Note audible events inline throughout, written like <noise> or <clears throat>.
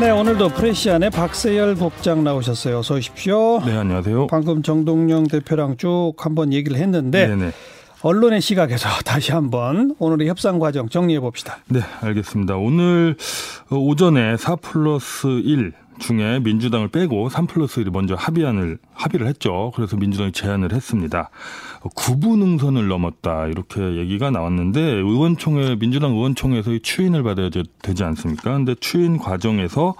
네, 오늘도 프레시안의 박세열 국장 나오셨어요. 어서 오십시오. 네, 안녕하세요. 방금 정동영 대표랑 쭉 한번 얘기를 했는데 네네. 언론의 시각에서 <laughs> 다시 한번 오늘의 협상 과정 정리해 봅시다. 네, 알겠습니다. 오늘 오전에 4 플러스 1 중에 민주당을 빼고 3 플러스 1이 먼저 합의안을 합의를 했죠. 그래서 민주당이 제안을 했습니다. 9부 능선을 넘었다 이렇게 얘기가 나왔는데 의원총회 민주당 의원총회에서 추인을 받아야 되지 않습니까? 근데 추인 과정에서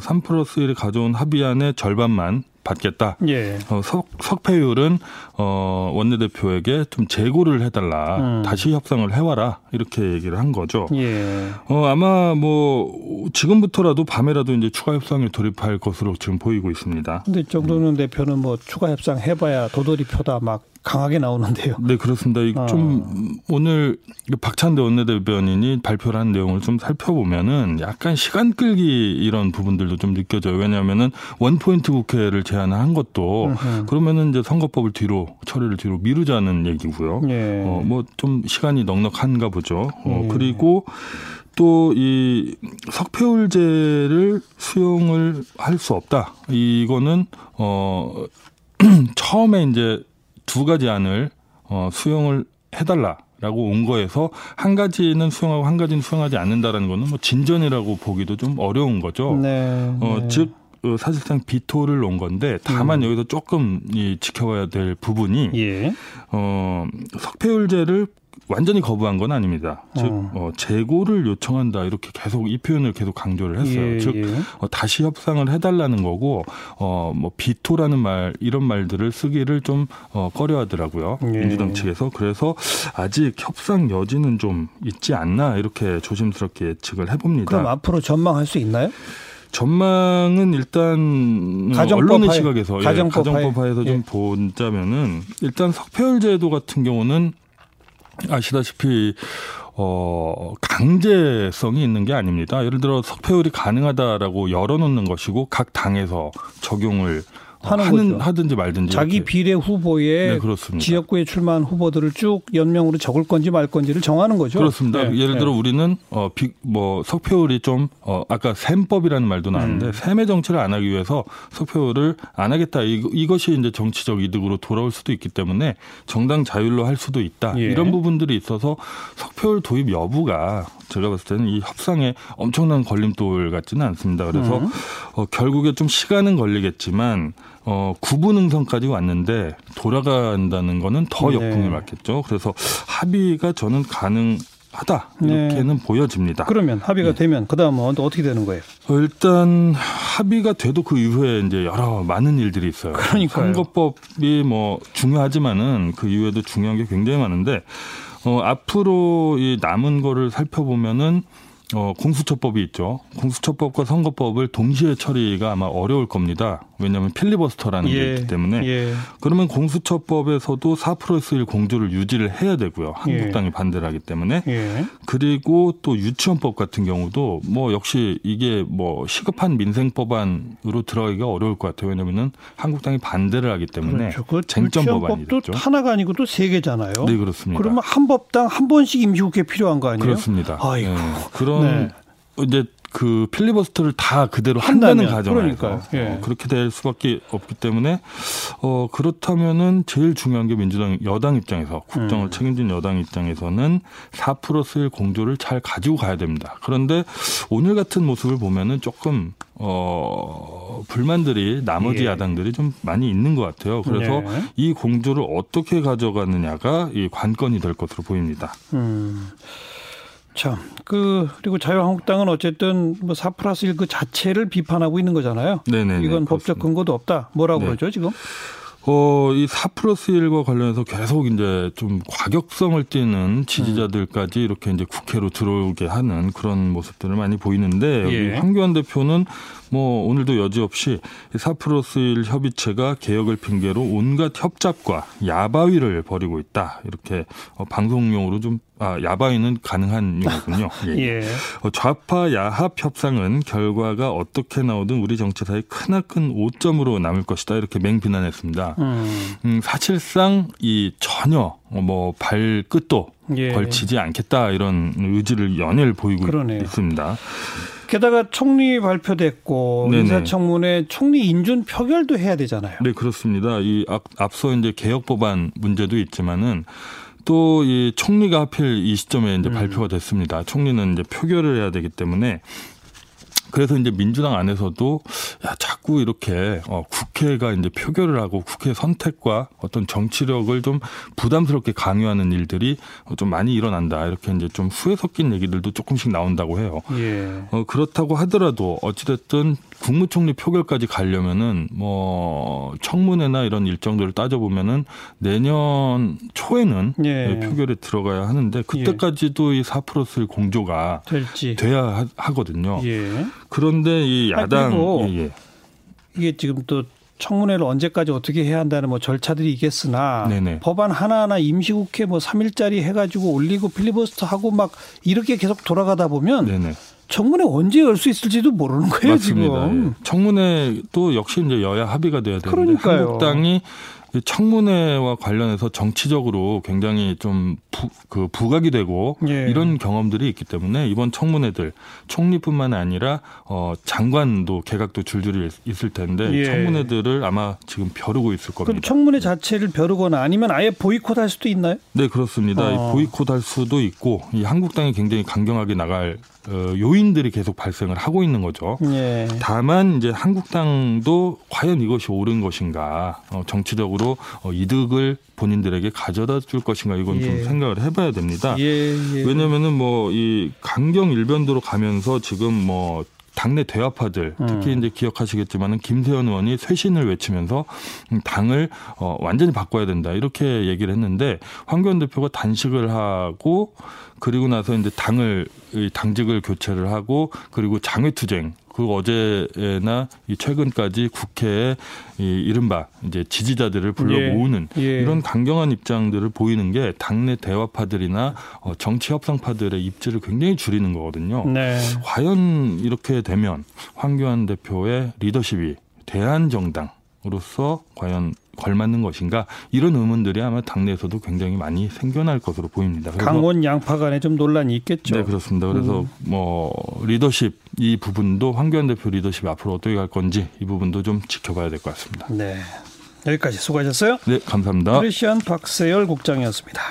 3 플러스 1이 가져온 합의안의 절반만 받겠다. 예. 어, 석, 석패율은 어, 원내대표에게 좀 재고를 해달라. 음. 다시 협상을 해와라. 이렇게 얘기를 한 거죠. 예. 어, 아마 뭐 지금부터라도 밤에라도 이제 추가 협상에 돌입할 것으로 지금 보이고 있습니다. 근데 정도는 음. 대표는 뭐 추가 협상 해봐야 도돌이 표다 막 강하게 나오는데요. 네, 그렇습니다. 어. 좀 오늘 박찬대 원내대변인이 발표를 한 내용을 좀 살펴보면은 약간 시간 끌기 이런 부분들도 좀 느껴져요. 왜냐하면은 원포인트 국회를 제안한 것도 으흠. 그러면은 이제 선거법을 뒤로 처리를 뒤로 미루자는 얘기고요. 예. 어, 뭐 좀 시간이 넉넉한가 보죠. 어, 예. 그리고 또이 석패율제를 수용을 할 수 없다. 이거는 어 <clears throat> 처음에 이제 두 가지 안을 어, 수용을 해달라 라고 온 거에서 한 가지는 수용하고 한 가지는 수용하지 않는다라는 거는 뭐 진전이라고 보기도 좀 어려운 거죠. 네, 어, 네. 즉 어, 사실상 비토를 놓은 건데 다만 음. 여기서 조금 이 지켜봐야 될 부분이 예. 어, 석패율제를 완전히 거부한 건 아닙니다. 즉 어. 어, 재고를 요청한다 이렇게 계속 이 표현을 계속 강조를 했어요. 예, 즉 예. 어, 다시 협상을 해달라는 거고 어뭐 비토라는 말 이런 말들을 쓰기를 좀 어, 꺼려하더라고요. 예. 민주당 측에서 그래서 아직 협상 여지는 좀 있지 않나 이렇게 조심스럽게 예측을 해봅니다. 그럼 앞으로 전망할 수 있나요? 전망은 일단 가정법 언론의 시각에서 가정법, 예, 가정법 예. 좀 보자면은 일단 석패율 제도 같은 경우는 아시다시피 어 강제성이 있는 게 아닙니다. 예를 들어 석패율이 가능하다라고 열어놓는 것이고 각 당에서 적용을 하는, 하는 하든지 말든지 자기 이렇게. 비례 후보에 네. 지역구에 출마한 후보들을 쭉 연명으로 적을 건지 말 건지를 정하는 거죠. 그렇습니다. 네, 예를 들어 네. 우리는 어, 비, 뭐 석패율이 좀 어, 아까 셈법이라는 말도 나왔는데 음. 셈의 정치를 안 하기 위해서 석패율을 안 하겠다. 이, 이것이 이제 정치적 이득으로 돌아올 수도 있기 때문에 정당 자율로 할 수도 있다. 예. 이런 부분들이 있어서 석패율 도입 여부가 제가 봤을 때는 이 협상에 엄청난 걸림돌 같지는 않습니다. 그래서 음. 어, 결국에 좀 시간은 걸리겠지만 어, 구분 능선까지 왔는데 돌아간다는 거는 더 네. 역풍이 맞겠죠. 그래서 합의가 저는 가능 하다 이렇게는 보여집니다. 그러면 합의가 예. 되면 그 다음은 어떻게 되는 거예요? 어, 일단 합의가 돼도 그 이후에 이제 여러 많은 일들이 있어요. 그러니까요. 선거법이 뭐 중요하지만은 그 이후에도 중요한 게 굉장히 많은데 어, 앞으로 이 남은 거를 살펴보면은 어, 공수처법이 있죠. 공수처법과 선거법을 동시에 처리가 아마 어려울 겁니다. 왜냐하면 필리버스터라는 게 있기 때문에. 예. 그러면 공수처법에서도 4 플러스 1 공조를 유지를 해야 되고요. 한국당이 반대를 하기 때문에. 예. 그리고 또 유치원법 같은 경우도 뭐 역시 이게 뭐 시급한 민생 법안으로 들어가기가 어려울 것 같아요. 왜냐면은 한국당이 반대를 하기 때문에 그렇죠. 그 쟁점 법안이 법도 됐죠. 하나가 아니고 또 세 개잖아요. 네, 그렇습니다. 그러면 한 법당 한 번씩 임시국회 필요한 거 아니에요? 그렇습니다. 아이고. 네. 그런 네. 이제 그 필리버스터를 다 그대로 한다는 가정에서 그러니까요. 예. 어, 그렇게 될 수밖에 없기 때문에 어 그렇다면은 제일 중요한 게 민주당 여당 입장에서 국정을 음. 책임진 여당 입장에서는 4 플러스 1 공조를 잘 가지고 가야 됩니다. 그런데 오늘 같은 모습을 보면은 조금 어 불만들이 나머지 예. 야당들이 좀 많이 있는 것 같아요. 그래서 네. 이 공조를 어떻게 가져가느냐가 이 관건이 될 것으로 보입니다. 음. 참, 그, 그리고 자유한국당은 어쨌든 뭐4 플러스 1 그 자체를 비판하고 있는 거잖아요. 네네. 이건 법적 근거도 없다. 뭐라고 네. 그러죠, 지금? 어, 이 4 플러스 1과 관련해서 계속 이제 좀 과격성을 띠는 지지자들까지 이렇게 이제 국회로 들어오게 하는 그런 모습들을 많이 보이는데 예. 황교안 대표는 뭐 오늘도 여지없이 4 플러스 1 협의체가 개혁을 핑계로 온갖 협잡과 야바위를 벌이고 있다. 이렇게 어, 방송용으로 좀 아, 야바위는 가능한 <laughs> 용어군요. 예. 예. 어, 좌파 야합 협상은 결과가 어떻게 나오든 우리 정치사에 크나큰 오점으로 남을 것이다 이렇게 맹비난했습니다. 음. 음, 사실상 이 전혀 뭐 발끝도 예. 걸치지 않겠다 이런 의지를 연일 보이고 그러네요. 있습니다. 게다가 총리 발표됐고 네네. 인사청문회 총리 인준 표결도 해야 되잖아요. 네, 그렇습니다. 이 앞, 앞서 이제 개혁 법안 문제도 있지만은 또 이 총리가 하필 이 시점에 이제 음. 발표가 됐습니다. 총리는 이제 표결을 해야 되기 때문에 그래서 이제 민주당 안에서도 야 자꾸 이렇게 어 국회가 이제 표결을 하고 국회 선택과 어떤 정치력을 좀 부담스럽게 강요하는 일들이 좀 많이 일어난다 이렇게 이제 좀 후회 섞인 얘기들도 조금씩 나온다고 해요. 예. 어, 그렇다고 하더라도 어찌됐든 국무총리 표결까지 가려면은 뭐 청문회나 이런 일정들을 따져보면은 내년 초에는 예. 표결에 들어가야 하는데 그때까지도 이4 플러스 1 공조가 될지. 돼야 하- 하거든요. 예. 그런데 이 아니, 야당 그리고 예, 예. 이게 지금 또 청문회를 언제까지 어떻게 해야 한다는 뭐 절차들이 있겠으나 네네. 법안 하나하나 임시국회 뭐 3일짜리 해가지고 올리고 필리버스터 하고 막 이렇게 계속 돌아가다 보면 네네 청문회 언제 열 수 있을지도 모르는 거예요 맞습니다. 지금. 예. 청문회도 역시 이제 여야 합의가 돼야 되는데 그러니까요. 한국당이 이 청문회와 관련해서 정치적으로 굉장히 좀 부, 그 부각이 되고 예. 이런 경험들이 있기 때문에 이번 청문회들 총리뿐만 아니라 어 장관도 개각도 줄줄이 있을 텐데 예. 청문회들을 아마 지금 벼르고 있을 그럼 겁니다. 청문회 자체를 벼르거나 아니면 아예 보이콧할 수도 있나요? 네 그렇습니다. 이 어. 보이콧할 수도 있고 이 한국당이 굉장히 강경하게 나갈 어, 요인들이 계속 발생을 하고 있는 거죠. 예. 다만 이제 한국당도 과연 이것이 옳은 것인가 어, 정치적으로 어, 이득을 본인들에게 가져다 줄 것인가 이건 예. 좀 생각을 해봐야 됩니다. 예, 예. 왜냐하면은 뭐 이 강경 일변도로 가면서 지금 뭐 당내 대화파들 특히 음. 이제 기억하시겠지만은 김세현 의원이 쇄신을 외치면서 음, 당을 어 완전히 바꿔야 된다 이렇게 얘기를 했는데 황교안 대표가 단식을 하고 그리고 나서 이제 당을 이 당직을 교체를 하고 그리고 장외투쟁 그 어제나 이 최근까지 국회에 이 이른바 이제 지지자들을 불러 예. 모으는 예. 이런 강경한 입장들을 보이는 게 당내 대화파들이나 어, 정치 협상파들의 입지를 굉장히 줄이는 거거든요. 네. 과연 이렇게 되면 황교안 대표의 리더십이 대한 정당 으로서 과연 걸맞는 것인가 이런 의문들이 아마 당내에서도 굉장히 많이 생겨날 것으로 보입니다. 강원 양파 간에 좀 논란이 있겠죠. 네 그렇습니다. 그래서 음. 뭐 리더십 이 부분도 황교안 대표 리더십이 앞으로 어떻게 갈 건지 이 부분도 좀 지켜봐야 될 것 같습니다. 네. 여기까지 수고하셨어요. 네 감사합니다. 크리스천 박세열 국장이었습니다.